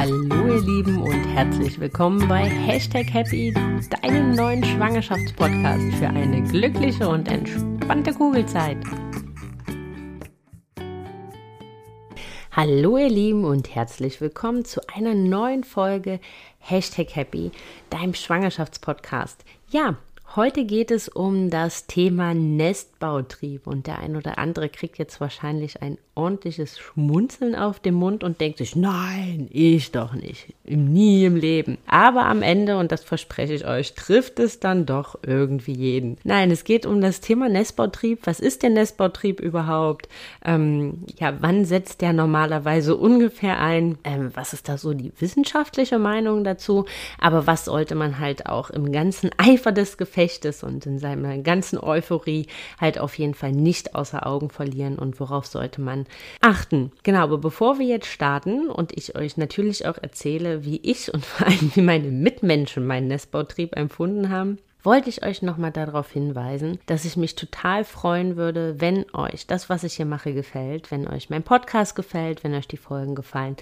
Hallo ihr Lieben und herzlich willkommen bei Hashtag Happy, deinem neuen Schwangerschaftspodcast für eine glückliche und entspannte Kugelzeit. Hallo ihr Lieben und herzlich willkommen zu einer neuen Folge Hashtag Happy, deinem Schwangerschaftspodcast. Ja, Heute geht es um das Thema Nestbautrieb und der ein oder andere kriegt jetzt wahrscheinlich ein ordentliches Schmunzeln auf dem Mund und denkt sich, nein, ich doch nicht, nie im Leben. Aber am Ende, und das verspreche ich euch, trifft es dann doch irgendwie jeden. Nein, es geht um das Thema Nestbautrieb. Was ist der Nestbautrieb überhaupt? Ähm, ja, wann setzt der normalerweise ungefähr ein? Ähm, was ist da so die wissenschaftliche Meinung dazu? Aber was sollte man halt auch im ganzen Eifer des Gefechtes und in seiner ganzen Euphorie halt auf jeden Fall nicht außer Augen verlieren und worauf sollte man achten. Genau, aber bevor wir jetzt starten und ich euch natürlich auch erzähle, wie ich und vor allem wie meine Mitmenschen meinen Nestbautrieb empfunden haben, wollte ich euch nochmal darauf hinweisen, dass ich mich total freuen würde, wenn euch das, was ich hier mache, gefällt, wenn euch mein Podcast gefällt, wenn euch die Folgen gefallen,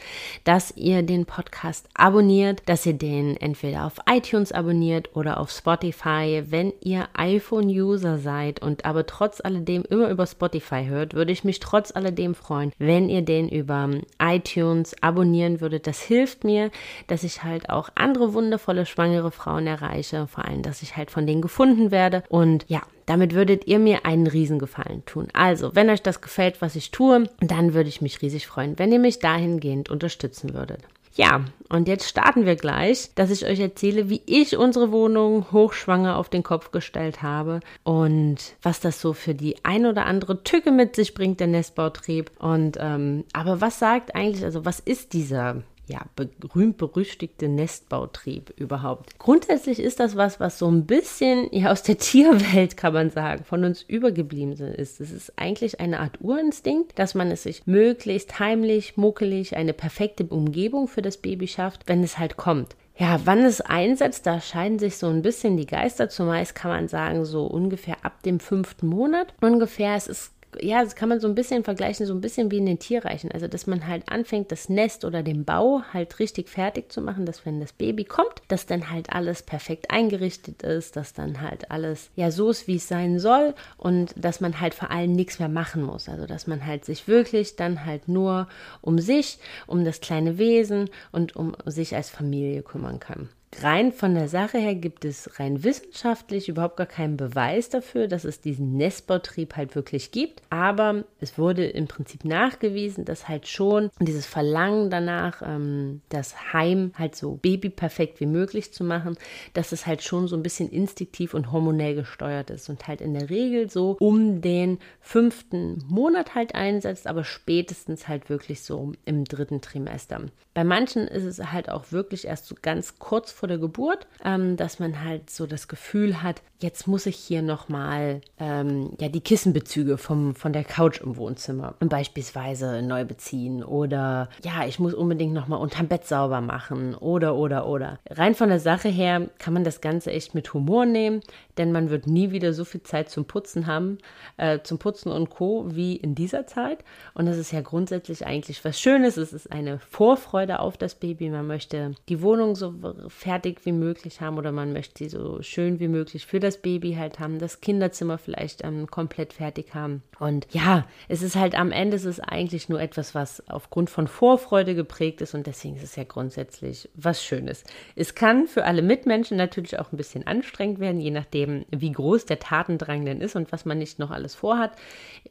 dass ihr den Podcast abonniert, dass ihr den entweder auf iTunes abonniert oder auf Spotify. Wenn ihr iPhone-User seid und aber trotz alledem immer über Spotify hört, würde ich mich trotz alledem freuen, wenn ihr den über iTunes abonnieren würdet. Das hilft mir, dass ich halt auch andere wundervolle schwangere Frauen erreiche, vor allem, dass ich halt halt von denen gefunden werde. Und ja, damit würdet ihr mir einen Riesengefallen tun. Also, wenn euch das gefällt, was ich tue, dann würde ich mich riesig freuen, wenn ihr mich dahingehend unterstützen würdet. Ja, und jetzt starten wir gleich, dass ich euch erzähle, wie ich unsere Wohnung hochschwanger auf den Kopf gestellt habe und was das so für die ein oder andere Tücke mit sich bringt, der Nestbautrieb. Und ähm, aber was sagt eigentlich, also was ist dieser ja, berühmt-berüchtigte Nestbautrieb überhaupt. Grundsätzlich ist das was, was so ein bisschen ja, aus der Tierwelt, kann man sagen, von uns übergeblieben ist. Es ist eigentlich eine Art Urinstinkt, dass man es sich möglichst heimlich, muckelig, eine perfekte Umgebung für das Baby schafft, wenn es halt kommt. Ja, wann es einsetzt, da scheiden sich so ein bisschen die Geister. Zumeist kann man sagen, so ungefähr ab dem fünften Monat. Ungefähr, es ist ja, das kann man so ein bisschen vergleichen, so ein bisschen wie in den Tierreichen. Also, dass man halt anfängt, das Nest oder den Bau halt richtig fertig zu machen, dass wenn das Baby kommt, dass dann halt alles perfekt eingerichtet ist, dass dann halt alles ja so ist, wie es sein soll und dass man halt vor allem nichts mehr machen muss. Also, dass man halt sich wirklich dann halt nur um sich, um das kleine Wesen und um sich als Familie kümmern kann rein von der Sache her gibt es rein wissenschaftlich überhaupt gar keinen Beweis dafür, dass es diesen Nestbautrieb halt wirklich gibt. Aber es wurde im Prinzip nachgewiesen, dass halt schon dieses Verlangen danach, ähm, das Heim halt so babyperfekt wie möglich zu machen, dass es halt schon so ein bisschen instinktiv und hormonell gesteuert ist und halt in der Regel so um den fünften Monat halt einsetzt, aber spätestens halt wirklich so im dritten Trimester. Bei manchen ist es halt auch wirklich erst so ganz kurz vor der Geburt, ähm, dass man halt so das Gefühl hat, jetzt muss ich hier nochmal ähm, ja, die Kissenbezüge vom, von der Couch im Wohnzimmer beispielsweise neu beziehen oder ja, ich muss unbedingt nochmal unterm Bett sauber machen oder oder oder. Rein von der Sache her kann man das Ganze echt mit Humor nehmen, denn man wird nie wieder so viel Zeit zum Putzen haben, äh, zum Putzen und Co. wie in dieser Zeit. Und das ist ja grundsätzlich eigentlich was Schönes. Es ist eine Vorfreude auf das Baby. Man möchte die Wohnung so fertig wie möglich haben oder man möchte sie so schön wie möglich für das Baby halt haben, das Kinderzimmer vielleicht ähm, komplett fertig haben. Und ja, es ist halt am Ende, es ist eigentlich nur etwas, was aufgrund von Vorfreude geprägt ist und deswegen ist es ja grundsätzlich was Schönes. Es kann für alle Mitmenschen natürlich auch ein bisschen anstrengend werden, je nachdem, eben, wie groß der Tatendrang denn ist und was man nicht noch alles vorhat.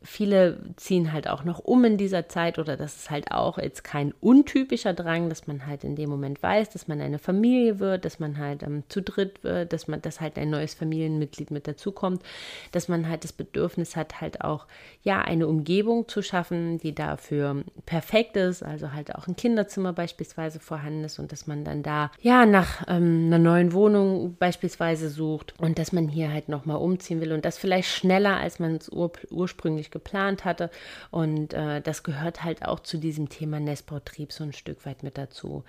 Viele ziehen halt auch noch um in dieser Zeit oder das ist halt auch jetzt kein untypischer Drang, dass man halt in dem Moment weiß, dass man eine Familie wird, dass man halt ähm, zu dritt wird, dass man, dass halt ein neues Familienmitglied mit dazukommt, dass man halt das Bedürfnis hat, halt auch, ja, eine Umgebung zu schaffen, die dafür perfekt ist, also halt auch ein Kinderzimmer beispielsweise vorhanden ist und dass man dann da, ja, nach ähm, einer neuen Wohnung beispielsweise sucht und dass man man hier halt nochmal umziehen will und das vielleicht schneller, als man es ur ursprünglich geplant hatte. Und äh, das gehört halt auch zu diesem Thema Nestbautrieb so ein Stück weit mit dazu.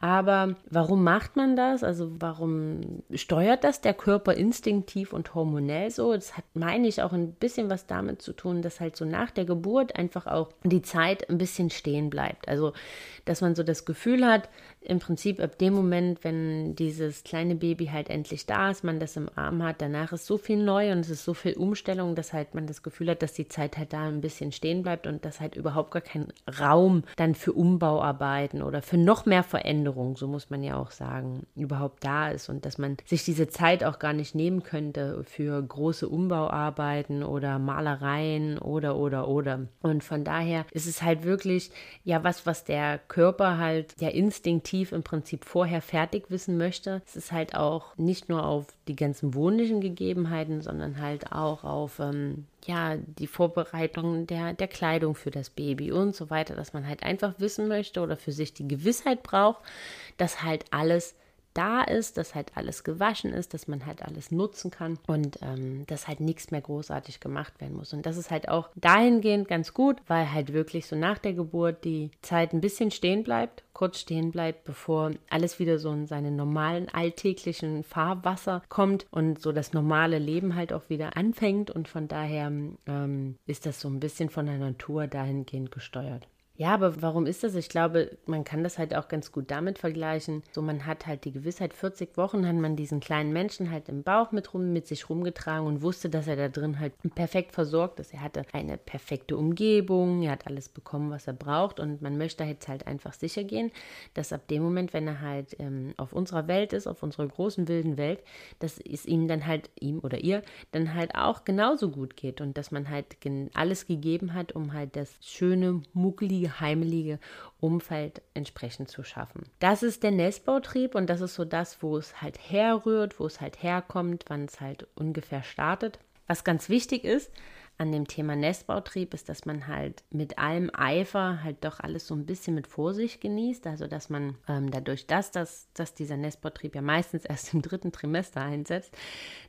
Aber warum macht man das? Also warum steuert das der Körper instinktiv und hormonell so? Das hat, meine ich, auch ein bisschen was damit zu tun, dass halt so nach der Geburt einfach auch die Zeit ein bisschen stehen bleibt. Also dass man so das Gefühl hat, im Prinzip ab dem Moment, wenn dieses kleine Baby halt endlich da ist, man das im Arm hat, danach ist so viel neu und es ist so viel Umstellung, dass halt man das Gefühl hat, dass die Zeit halt da ein bisschen stehen bleibt und dass halt überhaupt gar kein Raum dann für Umbauarbeiten oder für noch mehr Veränderung, so muss man ja auch sagen, überhaupt da ist und dass man sich diese Zeit auch gar nicht nehmen könnte für große Umbauarbeiten oder Malereien oder oder oder. Und von daher ist es halt wirklich ja was, was der Körper halt ja instinktiv im Prinzip vorher fertig wissen möchte. Es ist halt auch nicht nur auf die ganzen wohnlichen Gegebenheiten, sondern halt auch auf ähm, ja, die Vorbereitung der, der Kleidung für das Baby und so weiter, dass man halt einfach wissen möchte oder für sich die Gewissheit braucht, dass halt alles da ist, dass halt alles gewaschen ist, dass man halt alles nutzen kann und ähm, dass halt nichts mehr großartig gemacht werden muss. Und das ist halt auch dahingehend ganz gut, weil halt wirklich so nach der Geburt die Zeit ein bisschen stehen bleibt, kurz stehen bleibt, bevor alles wieder so in seinen normalen alltäglichen Fahrwasser kommt und so das normale Leben halt auch wieder anfängt. Und von daher ähm, ist das so ein bisschen von der Natur dahingehend gesteuert. Ja, aber warum ist das? Ich glaube, man kann das halt auch ganz gut damit vergleichen. So, man hat halt die Gewissheit, 40 Wochen hat man diesen kleinen Menschen halt im Bauch mit rum, mit sich rumgetragen und wusste, dass er da drin halt perfekt versorgt ist. Er hatte eine perfekte Umgebung, er hat alles bekommen, was er braucht und man möchte jetzt halt einfach sicher gehen, dass ab dem Moment, wenn er halt ähm, auf unserer Welt ist, auf unserer großen wilden Welt, dass es ihm dann halt, ihm oder ihr, dann halt auch genauso gut geht und dass man halt alles gegeben hat, um halt das schöne, muckelige, heimelige Umfeld entsprechend zu schaffen. Das ist der Nestbautrieb und das ist so das, wo es halt herrührt, wo es halt herkommt, wann es halt ungefähr startet. Was ganz wichtig ist, an dem Thema Nestbautrieb ist, dass man halt mit allem Eifer halt doch alles so ein bisschen mit Vorsicht genießt. Also dass man ähm, dadurch, dass, das, dass dieser Nestbautrieb ja meistens erst im dritten Trimester einsetzt,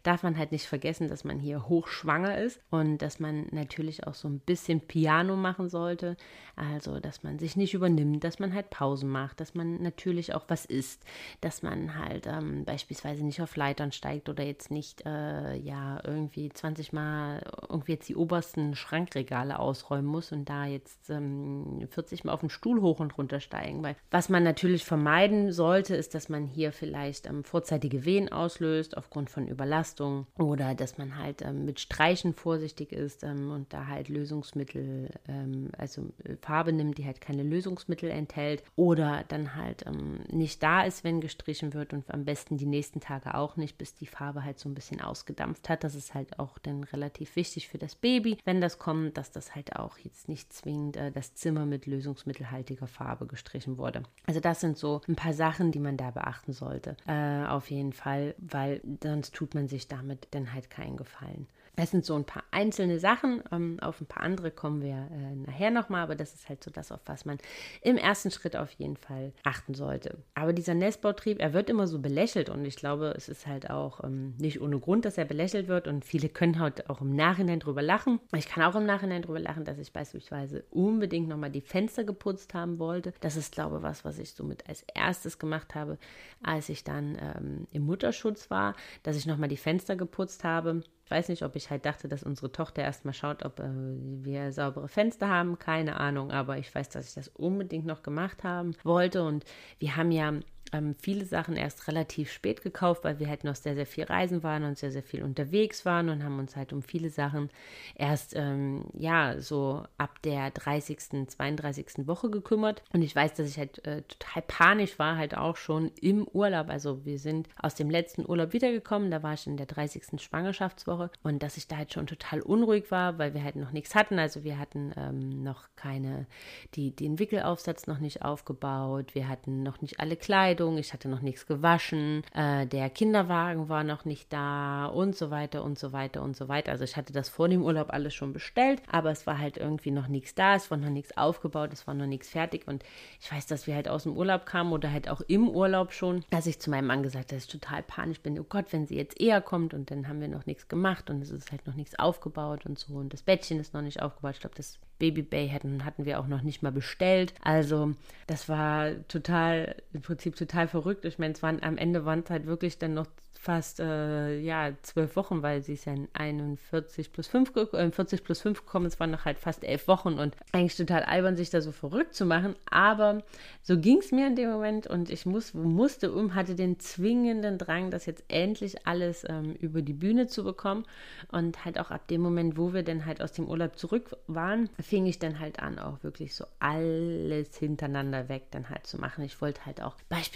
darf man halt nicht vergessen, dass man hier hochschwanger ist und dass man natürlich auch so ein bisschen Piano machen sollte. Also dass man sich nicht übernimmt, dass man halt Pausen macht, dass man natürlich auch was isst, dass man halt ähm, beispielsweise nicht auf Leitern steigt oder jetzt nicht äh, ja irgendwie 20 Mal irgendwie jetzt die obersten Schrankregale ausräumen muss und da jetzt ähm, 40 Mal auf den Stuhl hoch und runter steigen. Weil was man natürlich vermeiden sollte, ist, dass man hier vielleicht ähm, vorzeitige Wehen auslöst aufgrund von Überlastung oder dass man halt ähm, mit Streichen vorsichtig ist ähm, und da halt Lösungsmittel, ähm, also äh, Farbe nimmt, die halt keine Lösungsmittel enthält oder dann halt ähm, nicht da ist, wenn gestrichen wird und am besten die nächsten Tage auch nicht, bis die Farbe halt so ein bisschen ausgedampft hat. Das ist halt auch dann relativ wichtig für das Baby wenn das kommt, dass das halt auch jetzt nicht zwingend äh, das Zimmer mit lösungsmittelhaltiger Farbe gestrichen wurde. Also das sind so ein paar Sachen, die man da beachten sollte. Äh, auf jeden Fall, weil sonst tut man sich damit dann halt keinen Gefallen. Das sind so ein paar einzelne Sachen. Ähm, auf ein paar andere kommen wir äh, nachher nochmal, aber das ist halt so das, auf was man im ersten Schritt auf jeden Fall achten sollte. Aber dieser Nestbautrieb, er wird immer so belächelt und ich glaube, es ist halt auch ähm, nicht ohne Grund, dass er belächelt wird und viele können halt auch im Nachhinein drüber lachen. Ich kann auch im Nachhinein drüber lachen, dass ich beispielsweise unbedingt nochmal die Fenster geputzt haben wollte. Das ist, glaube ich, was, was ich somit als erstes gemacht habe, als ich dann ähm, im Mutterschutz war, dass ich nochmal die Fenster geputzt habe weiß nicht, ob ich halt dachte, dass unsere Tochter erstmal schaut, ob äh, wir saubere Fenster haben. Keine Ahnung, aber ich weiß, dass ich das unbedingt noch gemacht haben wollte. Und wir haben ja ähm, viele Sachen erst relativ spät gekauft, weil wir halt noch sehr, sehr viel reisen waren und sehr, sehr viel unterwegs waren und haben uns halt um viele Sachen erst, ähm, ja, so ab der 30., 32. Woche gekümmert. Und ich weiß, dass ich halt äh, total panisch war, halt auch schon im Urlaub. Also wir sind aus dem letzten Urlaub wiedergekommen, da war ich in der 30. Schwangerschaftswoche und dass ich da halt schon total unruhig war, weil wir halt noch nichts hatten. Also wir hatten ähm, noch keine, die, den Wickelaufsatz noch nicht aufgebaut, wir hatten noch nicht alle Kleidung Kleidung, ich hatte noch nichts gewaschen, äh, der Kinderwagen war noch nicht da und so weiter und so weiter und so weiter. Also ich hatte das vor dem Urlaub alles schon bestellt, aber es war halt irgendwie noch nichts da, es war noch nichts aufgebaut, es war noch nichts fertig und ich weiß, dass wir halt aus dem Urlaub kamen oder halt auch im Urlaub schon, dass ich zu meinem Mann gesagt habe, dass ich total panisch bin, oh Gott, wenn sie jetzt eher kommt und dann haben wir noch nichts gemacht und es ist halt noch nichts aufgebaut und so und das Bettchen ist noch nicht aufgebaut. Ich glaube, das Baby Bay hatten, hatten wir auch noch nicht mal bestellt. Also das war total, im Prinzip total verrückt. Ich meine, es waren am Ende waren es halt wirklich dann noch fast äh, ja zwölf Wochen, weil sie ist ja in 41 plus 5, äh, 40 plus 5 gekommen. Es waren noch halt fast elf Wochen und eigentlich total albern, sich da so verrückt zu machen. Aber so ging es mir in dem Moment und ich muss, musste um, hatte den zwingenden Drang, das jetzt endlich alles ähm, über die Bühne zu bekommen. Und halt auch ab dem Moment, wo wir dann halt aus dem Urlaub zurück waren, fing ich dann halt an, auch wirklich so alles hintereinander weg dann halt zu machen. Ich wollte halt auch beispielsweise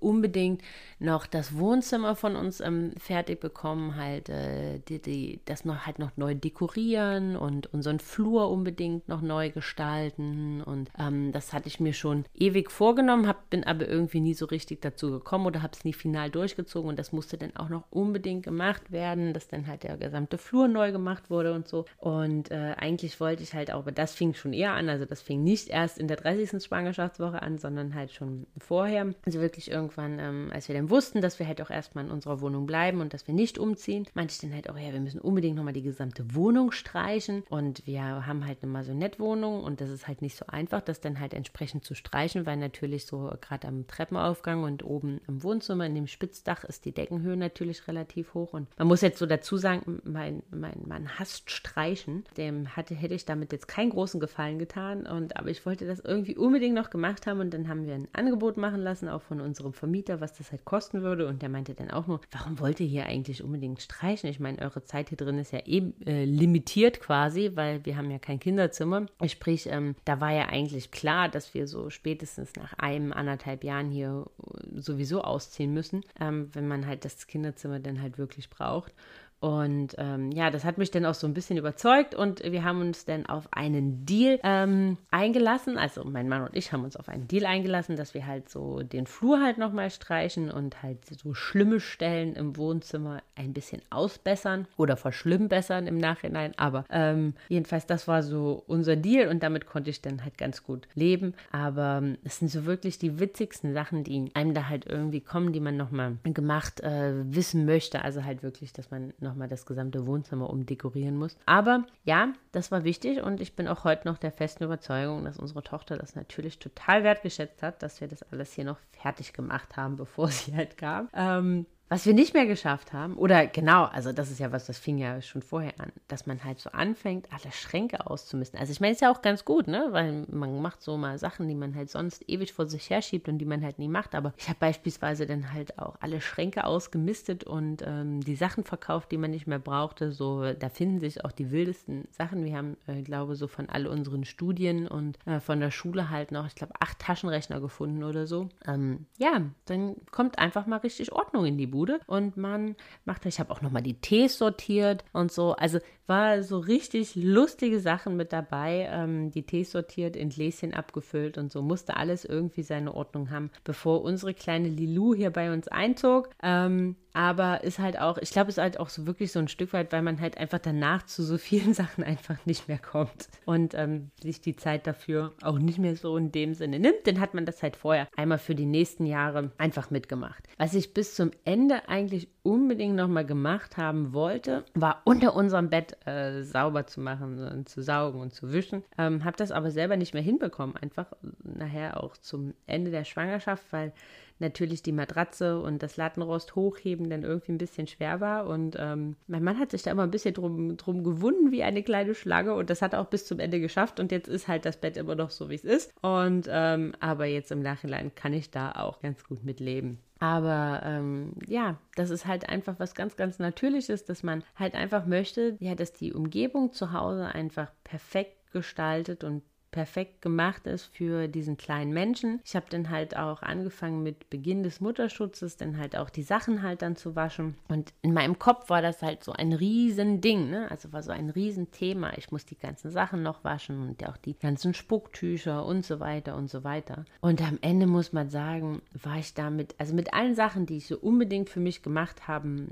unbedingt noch das Wohnzimmer von uns ähm, fertig bekommen, halt äh, die, die, das noch halt noch neu dekorieren und unseren Flur unbedingt noch neu gestalten. Und ähm, das hatte ich mir schon ewig vorgenommen, hab, bin aber irgendwie nie so richtig dazu gekommen oder habe es nie final durchgezogen. Und das musste dann auch noch unbedingt gemacht werden, dass dann halt der gesamte Flur neu gemacht wurde und so. Und äh, eigentlich wollte ich halt auch, aber das fing schon eher an, also das fing nicht erst in der 30. Schwangerschaftswoche an, sondern halt schon vorher. Wirklich irgendwann, ähm, als wir dann wussten, dass wir halt auch erstmal in unserer Wohnung bleiben und dass wir nicht umziehen, meinte ich dann halt auch, ja, wir müssen unbedingt nochmal die gesamte Wohnung streichen. Und wir haben halt eine Maisonette-Wohnung und das ist halt nicht so einfach, das dann halt entsprechend zu streichen, weil natürlich so gerade am Treppenaufgang und oben im Wohnzimmer in dem Spitzdach ist die Deckenhöhe natürlich relativ hoch. Und man muss jetzt so dazu sagen, mein, mein Mann hasst Streichen, dem hatte, hätte ich damit jetzt keinen großen Gefallen getan. Und aber ich wollte das irgendwie unbedingt noch gemacht haben und dann haben wir ein Angebot machen lassen, auch von unserem Vermieter, was das halt kosten würde und der meinte dann auch nur, warum wollt ihr hier eigentlich unbedingt streichen? Ich meine, eure Zeit hier drin ist ja eben eh, äh, limitiert quasi, weil wir haben ja kein Kinderzimmer. Sprich, ähm, da war ja eigentlich klar, dass wir so spätestens nach einem, anderthalb Jahren hier äh, sowieso ausziehen müssen, ähm, wenn man halt das Kinderzimmer dann halt wirklich braucht. Und ähm, ja, das hat mich dann auch so ein bisschen überzeugt und wir haben uns dann auf einen Deal ähm, eingelassen. Also mein Mann und ich haben uns auf einen Deal eingelassen, dass wir halt so den Flur halt nochmal streichen und halt so schlimme Stellen im Wohnzimmer ein bisschen ausbessern oder verschlimmbessern im Nachhinein. Aber ähm, jedenfalls, das war so unser Deal und damit konnte ich dann halt ganz gut leben. Aber ähm, es sind so wirklich die witzigsten Sachen, die einem da halt irgendwie kommen, die man nochmal gemacht äh, wissen möchte. Also halt wirklich, dass man noch nochmal das gesamte Wohnzimmer umdekorieren muss. Aber ja, das war wichtig und ich bin auch heute noch der festen Überzeugung, dass unsere Tochter das natürlich total wertgeschätzt hat, dass wir das alles hier noch fertig gemacht haben, bevor sie halt kam. Ähm, was wir nicht mehr geschafft haben, oder genau, also das ist ja was, das fing ja schon vorher an, dass man halt so anfängt, alle Schränke auszumisten. Also ich meine, ist ja auch ganz gut, ne? Weil man macht so mal Sachen, die man halt sonst ewig vor sich herschiebt und die man halt nie macht. Aber ich habe beispielsweise dann halt auch alle Schränke ausgemistet und ähm, die Sachen verkauft, die man nicht mehr brauchte. So, da finden sich auch die wildesten Sachen. Wir haben, äh, glaube so von all unseren Studien und äh, von der Schule halt noch, ich glaube, acht Taschenrechner gefunden oder so. Ähm, ja, dann kommt einfach mal richtig Ordnung in die Bude und man macht, ich habe auch nochmal die Tees sortiert und so. Also war so richtig lustige Sachen mit dabei. Ähm, die Tees sortiert, in Gläschen abgefüllt und so. Musste alles irgendwie seine Ordnung haben, bevor unsere kleine Lilou hier bei uns einzog. Ähm, aber ist halt auch, ich glaube, ist halt auch so wirklich so ein Stück weit, weil man halt einfach danach zu so vielen Sachen einfach nicht mehr kommt und ähm, sich die Zeit dafür auch nicht mehr so in dem Sinne nimmt. Dann hat man das halt vorher einmal für die nächsten Jahre einfach mitgemacht. Was ich bis zum Ende eigentlich unbedingt nochmal gemacht haben wollte, war unter unserem Bett äh, sauber zu machen und zu saugen und zu wischen. Ähm, habe das aber selber nicht mehr hinbekommen, einfach nachher auch zum Ende der Schwangerschaft, weil natürlich die Matratze und das Lattenrost hochheben dann irgendwie ein bisschen schwer war. Und ähm, mein Mann hat sich da immer ein bisschen drum, drum gewunden wie eine kleine Schlange und das hat er auch bis zum Ende geschafft. Und jetzt ist halt das Bett immer noch so, wie es ist. Und ähm, aber jetzt im Nachhinein kann ich da auch ganz gut mit leben. Aber ähm, ja, das ist halt einfach was ganz, ganz Natürliches, dass man halt einfach möchte, ja, dass die Umgebung zu Hause einfach perfekt gestaltet und perfekt gemacht ist für diesen kleinen Menschen. Ich habe dann halt auch angefangen mit Beginn des Mutterschutzes, dann halt auch die Sachen halt dann zu waschen. Und in meinem Kopf war das halt so ein Riesending, ne? Also war so ein Riesenthema. Ich muss die ganzen Sachen noch waschen und auch die ganzen Spucktücher und so weiter und so weiter. Und am Ende muss man sagen, war ich damit, also mit allen Sachen, die ich so unbedingt für mich gemacht haben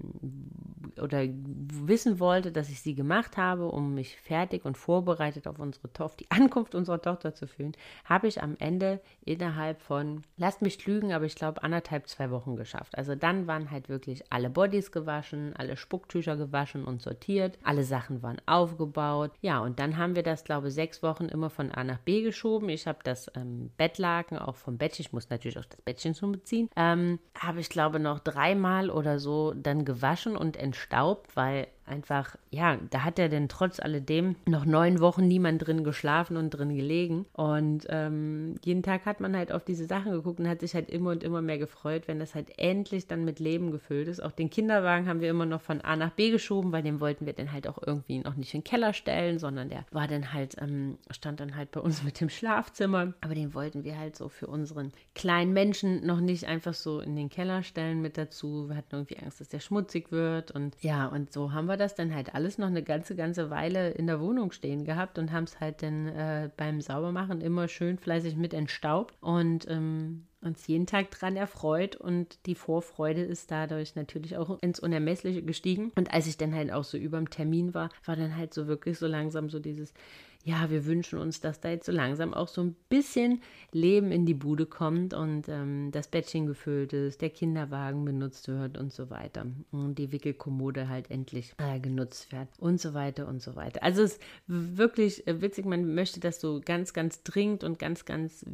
oder wissen wollte, dass ich sie gemacht habe, um mich fertig und vorbereitet auf unsere auf die Ankunft unserer Tochter zu fühlen, habe ich am Ende innerhalb von, lasst mich lügen, aber ich glaube anderthalb, zwei Wochen geschafft. Also dann waren halt wirklich alle Bodies gewaschen, alle Spucktücher gewaschen und sortiert, alle Sachen waren aufgebaut. Ja, und dann haben wir das, glaube ich, sechs Wochen immer von A nach B geschoben. Ich habe das ähm, Bettlaken auch vom Bettchen, ich muss natürlich auch das Bettchen schon beziehen, ähm, habe ich glaube noch dreimal oder so dann gewaschen und entstaubt, weil einfach, ja, da hat er denn trotz alledem noch neun Wochen niemand drin geschlafen und drin gelegen. Und ähm, jeden Tag hat man halt auf diese Sachen geguckt und hat sich halt immer und immer mehr gefreut, wenn das halt endlich dann mit Leben gefüllt ist. Auch den Kinderwagen haben wir immer noch von A nach B geschoben, weil den wollten wir dann halt auch irgendwie noch nicht in den Keller stellen, sondern der war dann halt, ähm, stand dann halt bei uns mit dem Schlafzimmer. Aber den wollten wir halt so für unseren kleinen Menschen noch nicht einfach so in den Keller stellen mit dazu. Wir hatten irgendwie Angst, dass der schmutzig wird. Und ja, und so haben wir das dann halt alles noch eine ganze, ganze Weile in der Wohnung stehen gehabt und haben es halt dann äh, beim Saubermachen immer schön fleißig mit entstaubt und ähm, uns jeden Tag dran erfreut und die Vorfreude ist dadurch natürlich auch ins Unermessliche gestiegen. Und als ich dann halt auch so über dem Termin war, war dann halt so wirklich so langsam so dieses, ja, wir wünschen uns, dass da jetzt so langsam auch so ein bisschen Leben in die Bude kommt und ähm, das Bettchen gefüllt ist, der Kinderwagen benutzt wird und so weiter. Und die Wickelkommode halt endlich äh, genutzt wird und so weiter und so weiter. Also es ist wirklich äh, witzig, man möchte das so ganz, ganz dringend und ganz, ganz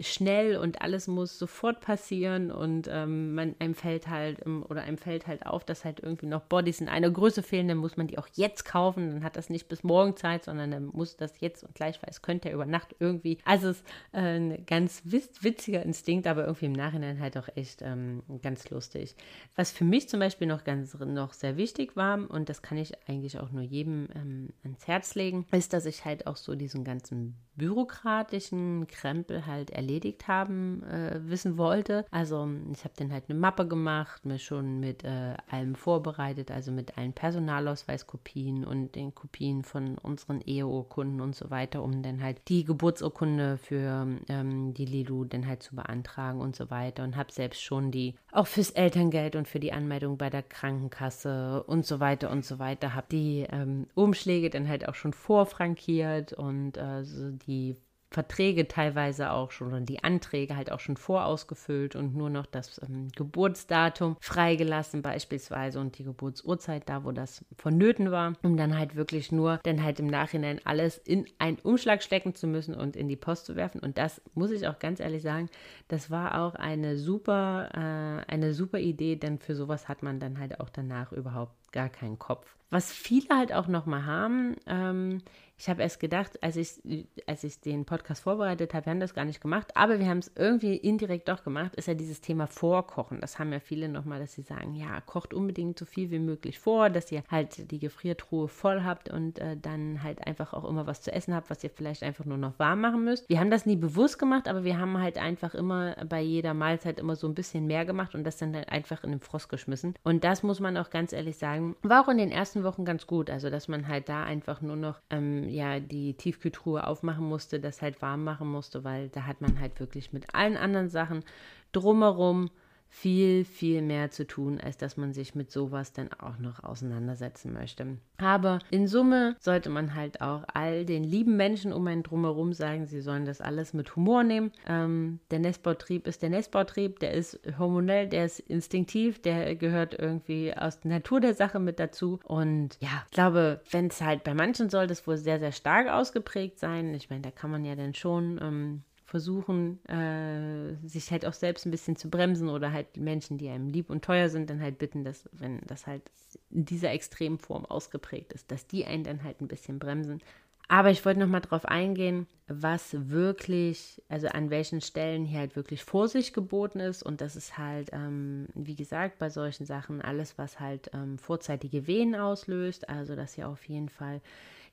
schnell und alles muss sofort passieren und ähm, man einem fällt halt oder einem fällt halt auf, dass halt irgendwie noch Bodies in einer Größe fehlen, dann muss man die auch jetzt kaufen, dann hat das nicht bis morgen Zeit, sondern dann muss das jetzt und gleich, weil es könnte ja über Nacht irgendwie. Also es ist äh, ein ganz witziger Instinkt, aber irgendwie im Nachhinein halt auch echt ähm, ganz lustig. Was für mich zum Beispiel noch ganz noch sehr wichtig war und das kann ich eigentlich auch nur jedem ähm, ans Herz legen, ist, dass ich halt auch so diesen ganzen bürokratischen Krempel halt erledigt haben äh, wissen wollte. Also ich habe dann halt eine Mappe gemacht, mir schon mit äh, allem vorbereitet, also mit allen Personalausweiskopien und den Kopien von unseren Eheurkunden und so weiter, um dann halt die Geburtsurkunde für ähm, die Lilu dann halt zu beantragen und so weiter und habe selbst schon die auch fürs Elterngeld und für die Anmeldung bei der Krankenkasse und so weiter und so weiter habe die ähm, Umschläge dann halt auch schon vorfrankiert und äh, so die Verträge teilweise auch schon und die Anträge halt auch schon vorausgefüllt und nur noch das ähm, Geburtsdatum freigelassen beispielsweise und die Geburtsurzeit da, wo das vonnöten war, um dann halt wirklich nur dann halt im Nachhinein alles in einen Umschlag stecken zu müssen und in die Post zu werfen. Und das muss ich auch ganz ehrlich sagen, das war auch eine super, äh, eine super Idee, denn für sowas hat man dann halt auch danach überhaupt gar keinen Kopf. Was viele halt auch nochmal haben, ähm, ich habe erst gedacht, als ich, als ich den Podcast vorbereitet habe, wir haben das gar nicht gemacht, aber wir haben es irgendwie indirekt doch gemacht, ist ja dieses Thema Vorkochen. Das haben ja viele nochmal, dass sie sagen, ja, kocht unbedingt so viel wie möglich vor, dass ihr halt die Gefriertruhe voll habt und äh, dann halt einfach auch immer was zu essen habt, was ihr vielleicht einfach nur noch warm machen müsst. Wir haben das nie bewusst gemacht, aber wir haben halt einfach immer bei jeder Mahlzeit immer so ein bisschen mehr gemacht und das dann halt einfach in den Frost geschmissen. Und das muss man auch ganz ehrlich sagen, war auch in den ersten Wochen ganz gut. Also, dass man halt da einfach nur noch ähm, ja die Tiefkühltruhe aufmachen musste, das halt warm machen musste, weil da hat man halt wirklich mit allen anderen Sachen drumherum viel, viel mehr zu tun, als dass man sich mit sowas dann auch noch auseinandersetzen möchte. Aber in Summe sollte man halt auch all den lieben Menschen um einen drumherum sagen, sie sollen das alles mit Humor nehmen. Ähm, der Nestbautrieb ist der Nestbautrieb, der ist hormonell, der ist instinktiv, der gehört irgendwie aus der Natur der Sache mit dazu. Und ja, ich glaube, wenn es halt bei manchen soll das wohl sehr, sehr stark ausgeprägt sein. Ich meine, da kann man ja dann schon ähm, versuchen, äh, sich halt auch selbst ein bisschen zu bremsen oder halt Menschen, die einem lieb und teuer sind, dann halt bitten, dass, wenn das halt in dieser Extremform ausgeprägt ist, dass die einen dann halt ein bisschen bremsen. Aber ich wollte nochmal drauf eingehen, was wirklich, also an welchen Stellen hier halt wirklich Vorsicht geboten ist. Und das ist halt, ähm, wie gesagt, bei solchen Sachen alles, was halt ähm, vorzeitige Wehen auslöst. Also, dass ihr auf jeden Fall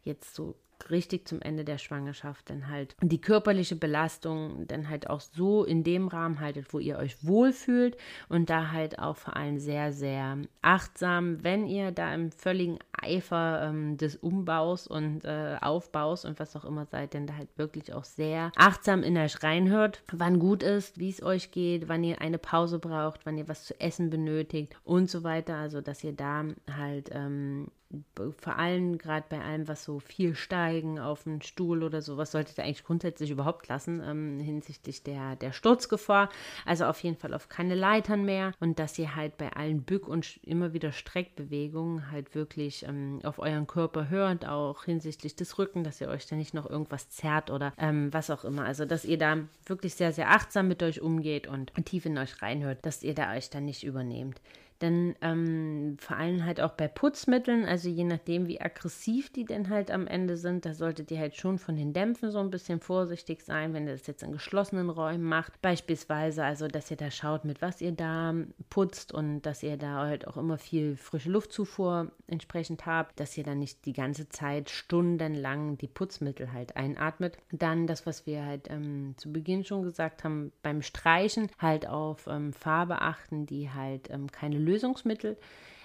jetzt so richtig zum Ende der Schwangerschaft dann halt die körperliche Belastung dann halt auch so in dem Rahmen haltet, wo ihr euch wohlfühlt und da halt auch vor allem sehr, sehr achtsam, wenn ihr da im völligen Eifer ähm, des Umbaus und äh, Aufbaus und was auch immer seid, denn da halt wirklich auch sehr achtsam in euch reinhört, wann gut ist, wie es euch geht, wann ihr eine Pause braucht, wann ihr was zu essen benötigt und so weiter. Also, dass ihr da halt ähm, vor allem gerade bei allem, was so viel steigen auf einen Stuhl oder sowas, solltet ihr eigentlich grundsätzlich überhaupt lassen ähm, hinsichtlich der, der Sturzgefahr. Also auf jeden Fall auf keine Leitern mehr und dass ihr halt bei allen Bück- und immer wieder Streckbewegungen halt wirklich ähm, auf euren Körper hört, auch hinsichtlich des Rücken, dass ihr euch da nicht noch irgendwas zerrt oder ähm, was auch immer. Also dass ihr da wirklich sehr, sehr achtsam mit euch umgeht und tief in euch reinhört, dass ihr da euch dann nicht übernehmt. Denn ähm, vor allem halt auch bei Putzmitteln, also je nachdem, wie aggressiv die denn halt am Ende sind, da solltet ihr halt schon von den Dämpfen so ein bisschen vorsichtig sein, wenn ihr das jetzt in geschlossenen Räumen macht. Beispielsweise, also dass ihr da schaut, mit was ihr da putzt und dass ihr da halt auch immer viel frische Luftzufuhr entsprechend habt, dass ihr dann nicht die ganze Zeit stundenlang die Putzmittel halt einatmet. Dann das, was wir halt ähm, zu Beginn schon gesagt haben, beim Streichen halt auf ähm, Farbe achten, die halt ähm, keine Lösungsmittel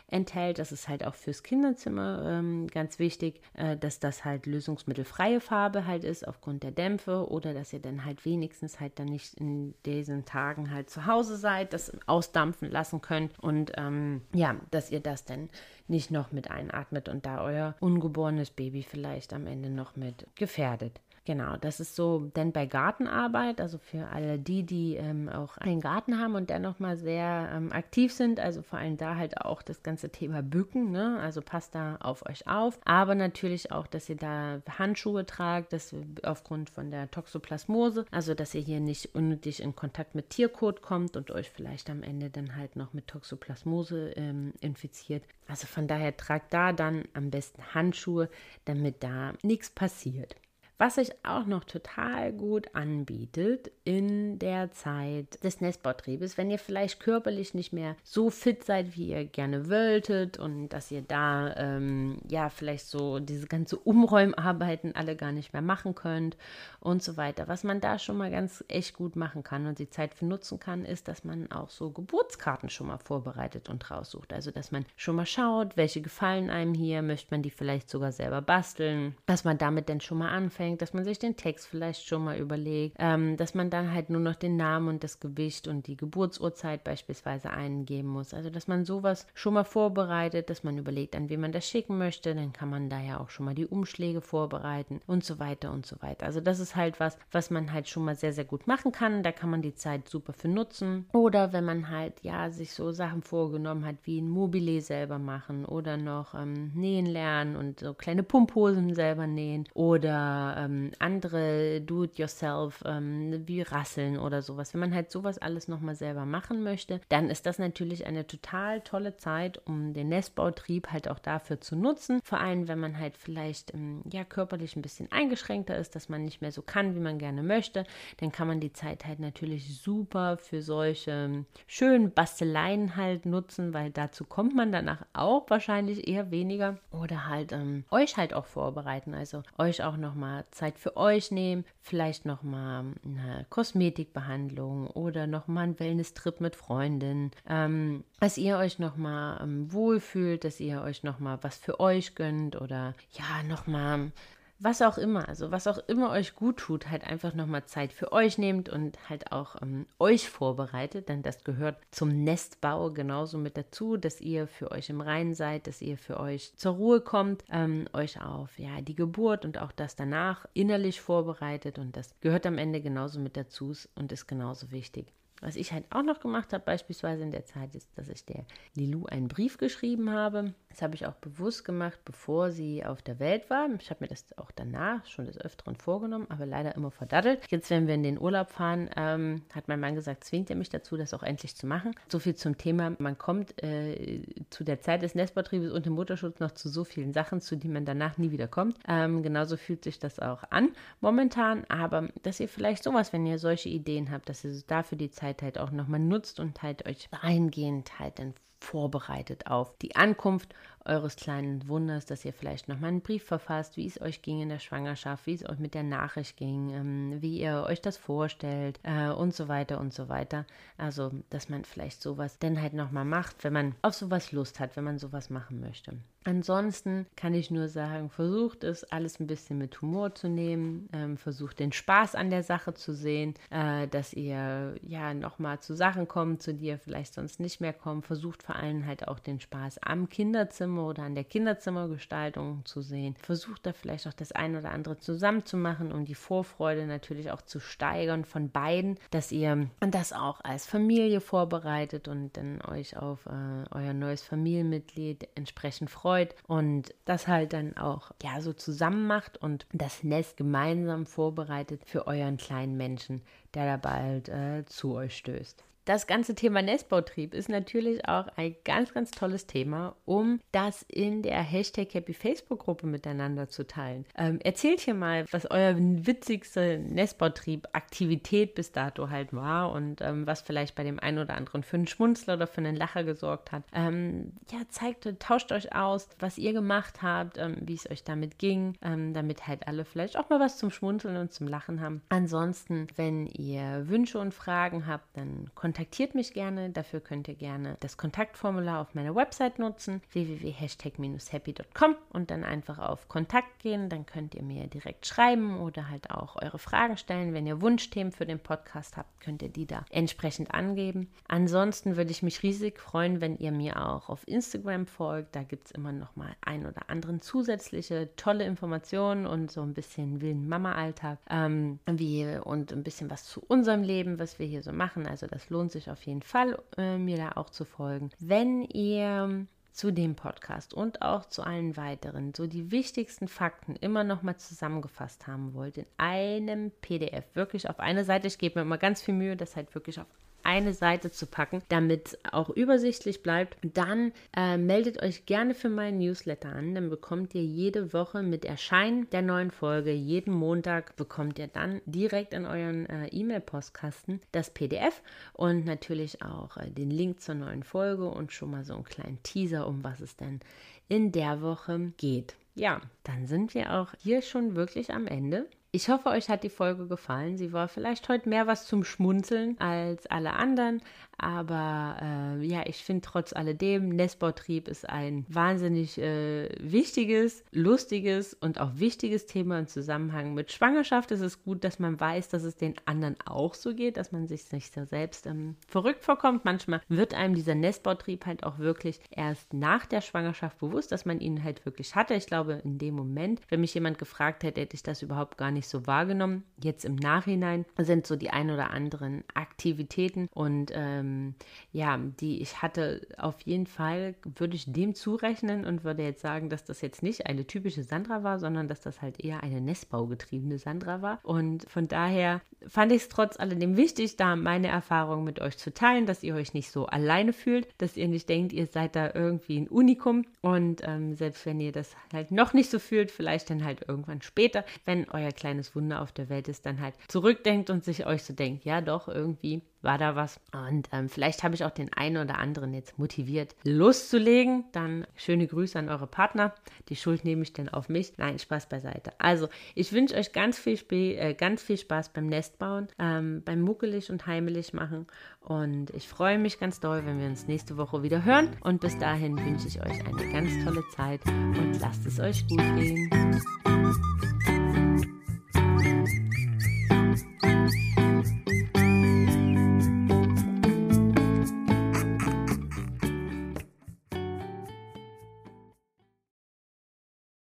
enthält. Das ist halt auch fürs Kinderzimmer ähm, ganz wichtig, äh, dass das halt lösungsmittelfreie Farbe halt ist aufgrund der Dämpfe oder dass ihr dann halt wenigstens halt dann nicht in diesen Tagen halt zu Hause seid, das ausdampfen lassen könnt und ähm, ja, dass ihr das dann nicht noch mit einatmet und da euer ungeborenes Baby vielleicht am Ende noch mit gefährdet. Genau, das ist so, denn bei Gartenarbeit, also für alle die, die ähm, auch einen Garten haben und dennoch mal sehr ähm, aktiv sind, also vor allem da halt auch das ganze Thema Bücken, ne? also passt da auf euch auf, aber natürlich auch, dass ihr da Handschuhe tragt, dass aufgrund von der Toxoplasmose, also dass ihr hier nicht unnötig in Kontakt mit Tierkot kommt und euch vielleicht am Ende dann halt noch mit Toxoplasmose ähm, infiziert. Also von daher tragt da dann am besten Handschuhe, damit da nichts passiert. Was sich auch noch total gut anbietet in der Zeit des Nestbautriebes, wenn ihr vielleicht körperlich nicht mehr so fit seid, wie ihr gerne wolltet und dass ihr da ähm, ja vielleicht so diese ganze Umräumarbeiten alle gar nicht mehr machen könnt und so weiter. Was man da schon mal ganz echt gut machen kann und die Zeit für nutzen kann, ist, dass man auch so Geburtskarten schon mal vorbereitet und raussucht. Also dass man schon mal schaut, welche gefallen einem hier, möchte man die vielleicht sogar selber basteln, dass man damit dann schon mal anfängt anfängt, dass man sich den Text vielleicht schon mal überlegt, ähm, dass man dann halt nur noch den Namen und das Gewicht und die Geburtsurzeit beispielsweise eingeben muss. Also, dass man sowas schon mal vorbereitet, dass man überlegt, an wen man das schicken möchte, dann kann man da ja auch schon mal die Umschläge vorbereiten und so weiter und so weiter. Also, das ist halt was, was man halt schon mal sehr, sehr gut machen kann. Da kann man die Zeit super für nutzen. Oder wenn man halt, ja, sich so Sachen vorgenommen hat, wie ein Mobile selber machen oder noch ähm, nähen lernen und so kleine Pumphosen selber nähen oder ähm, andere Do-it-yourself ähm, wie Rasseln oder sowas. Wenn man halt sowas alles nochmal selber machen möchte, dann ist das natürlich eine total tolle Zeit, um den Nestbautrieb halt auch dafür zu nutzen. Vor allem, wenn man halt vielleicht ähm, ja körperlich ein bisschen eingeschränkter ist, dass man nicht mehr so kann, wie man gerne möchte, dann kann man die Zeit halt natürlich super für solche ähm, schönen Basteleien halt nutzen, weil dazu kommt man danach auch wahrscheinlich eher weniger oder halt ähm, euch halt auch vorbereiten, also euch auch nochmal Zeit für euch nehmen, vielleicht nochmal eine Kosmetikbehandlung oder nochmal einen Wellness-Trip mit Freundinnen, ähm, dass ihr euch nochmal ähm, wohlfühlt, dass ihr euch nochmal was für euch gönnt oder ja, nochmal was auch immer, also was auch immer euch gut tut, halt einfach nochmal Zeit für euch nehmt und halt auch ähm, euch vorbereitet, denn das gehört zum Nestbau genauso mit dazu, dass ihr für euch im Reinen seid, dass ihr für euch zur Ruhe kommt, ähm, euch auf ja die Geburt und auch das danach innerlich vorbereitet und das gehört am Ende genauso mit dazu und ist genauso wichtig. Was ich halt auch noch gemacht habe, beispielsweise in der Zeit, ist, dass ich der Lilou einen Brief geschrieben habe. Das habe ich auch bewusst gemacht, bevor sie auf der Welt war. Ich habe mir das auch danach schon des Öfteren vorgenommen, aber leider immer verdattelt. Jetzt, wenn wir in den Urlaub fahren, ähm, hat mein Mann gesagt, zwingt er mich dazu, das auch endlich zu machen. So viel zum Thema, man kommt äh, zu der Zeit des Nestbautriebes und dem Mutterschutz noch zu so vielen Sachen, zu denen man danach nie wieder kommt. Ähm, genauso fühlt sich das auch an momentan, aber dass ihr vielleicht sowas, wenn ihr solche Ideen habt, dass ihr dafür die Zeit halt auch nochmal nutzt und halt euch reingehend halt dann vorbereitet auf die Ankunft eures kleinen Wunders, dass ihr vielleicht nochmal einen Brief verfasst, wie es euch ging in der Schwangerschaft, wie es euch mit der Nachricht ging, ähm, wie ihr euch das vorstellt äh, und so weiter und so weiter. Also, dass man vielleicht sowas dann halt nochmal macht, wenn man auf sowas Lust hat, wenn man sowas machen möchte. Ansonsten kann ich nur sagen, versucht es alles ein bisschen mit Humor zu nehmen, ähm, versucht den Spaß an der Sache zu sehen, äh, dass ihr ja nochmal zu Sachen kommt, zu die ihr vielleicht sonst nicht mehr kommt. Versucht vor allem halt auch den Spaß am Kinderzimmer oder an der Kinderzimmergestaltung zu sehen. Versucht da vielleicht auch das ein oder andere zusammen zu machen, um die Vorfreude natürlich auch zu steigern von beiden, dass ihr das auch als Familie vorbereitet und dann euch auf äh, euer neues Familienmitglied entsprechend freut freut und das halt dann auch ja so zusammen macht und das Nest gemeinsam vorbereitet für euren kleinen Menschen, der da bald äh, zu euch stößt. Das ganze Thema Nestbautrieb ist natürlich auch ein ganz, ganz tolles Thema, um das in der Hashtag Happy Facebook-Gruppe miteinander zu teilen. Ähm, erzählt hier mal, was euer witzigste Nestbautrieb-Aktivität bis dato halt war und ähm, was vielleicht bei dem einen oder anderen für einen Schmunzler oder für einen Lacher gesorgt hat. Ähm, ja, zeigt, tauscht euch aus, was ihr gemacht habt, ähm, wie es euch damit ging, ähm, damit halt alle vielleicht auch mal was zum Schmunzeln und zum Lachen haben. Ansonsten, wenn ihr Wünsche und Fragen habt, dann kontaktiert kontaktiert mich gerne. Dafür könnt ihr gerne das Kontaktformular auf meiner Website nutzen, www.hashtag-happy.com und dann einfach auf Kontakt gehen. Dann könnt ihr mir direkt schreiben oder halt auch eure Fragen stellen. Wenn ihr Wunschthemen für den Podcast habt, könnt ihr die da entsprechend angeben. Ansonsten würde ich mich riesig freuen, wenn ihr mir auch auf Instagram folgt. Da gibt es immer noch mal ein oder anderen zusätzliche tolle Informationen und so ein bisschen wilden Mama-Alltag ähm, und ein bisschen was zu unserem Leben, was wir hier so machen. Also das lohnt lohnt sich auf jeden Fall, äh, mir da auch zu folgen. Wenn ihr zu dem Podcast und auch zu allen weiteren so die wichtigsten Fakten immer noch mal zusammengefasst haben wollt in einem PDF, wirklich auf eine Seite. Ich gebe mir immer ganz viel Mühe, das halt wirklich auf eine Seite zu packen, damit auch übersichtlich bleibt. Dann äh, meldet euch gerne für meinen Newsletter an. Dann bekommt ihr jede Woche mit Erscheinen der neuen Folge, jeden Montag bekommt ihr dann direkt in euren äh, E-Mail-Postkasten das PDF und natürlich auch äh, den Link zur neuen Folge und schon mal so einen kleinen Teaser, um was es denn in der Woche geht. Ja, dann sind wir auch hier schon wirklich am Ende. Ich hoffe, euch hat die Folge gefallen. Sie war vielleicht heute mehr was zum Schmunzeln als alle anderen, aber äh, ja, ich finde trotz alledem, Nestbautrieb ist ein wahnsinnig äh, wichtiges, lustiges und auch wichtiges Thema im Zusammenhang mit Schwangerschaft. Es ist gut, dass man weiß, dass es den anderen auch so geht, dass man sich nicht so selbst ähm, verrückt vorkommt. Manchmal wird einem dieser Nestbautrieb halt auch wirklich erst nach der Schwangerschaft bewusst, dass man ihn halt wirklich hatte. Ich glaube, in dem Moment, wenn mich jemand gefragt hätte, hätte ich das überhaupt gar nicht so wahrgenommen. Jetzt im Nachhinein sind so die ein oder anderen Aktivitäten und ähm, ja, die ich hatte, auf jeden Fall würde ich dem zurechnen und würde jetzt sagen, dass das jetzt nicht eine typische Sandra war, sondern dass das halt eher eine Nestbaugetriebene Sandra war. Und von daher fand ich es trotz alledem wichtig, da meine Erfahrungen mit euch zu teilen, dass ihr euch nicht so alleine fühlt, dass ihr nicht denkt, ihr seid da irgendwie ein Unikum. Und ähm, selbst wenn ihr das halt noch nicht so fühlt, vielleicht dann halt irgendwann später, wenn euer kleines Wunder auf der Welt ist, dann halt zurückdenkt und sich euch so denkt, ja doch, irgendwie war da was. Und ähm, vielleicht habe ich auch den einen oder anderen jetzt motiviert, loszulegen. Dann schöne Grüße an eure Partner. Die Schuld nehme ich dann auf mich. Nein, Spaß beiseite. Also, ich wünsche euch ganz viel, Sp äh, ganz viel Spaß beim Nestbauen, ähm, beim Muckelig und Heimelig machen. Und ich freue mich ganz doll, wenn wir uns nächste Woche wieder hören. Und bis dahin wünsche ich euch eine ganz tolle Zeit und lasst es euch gut gehen.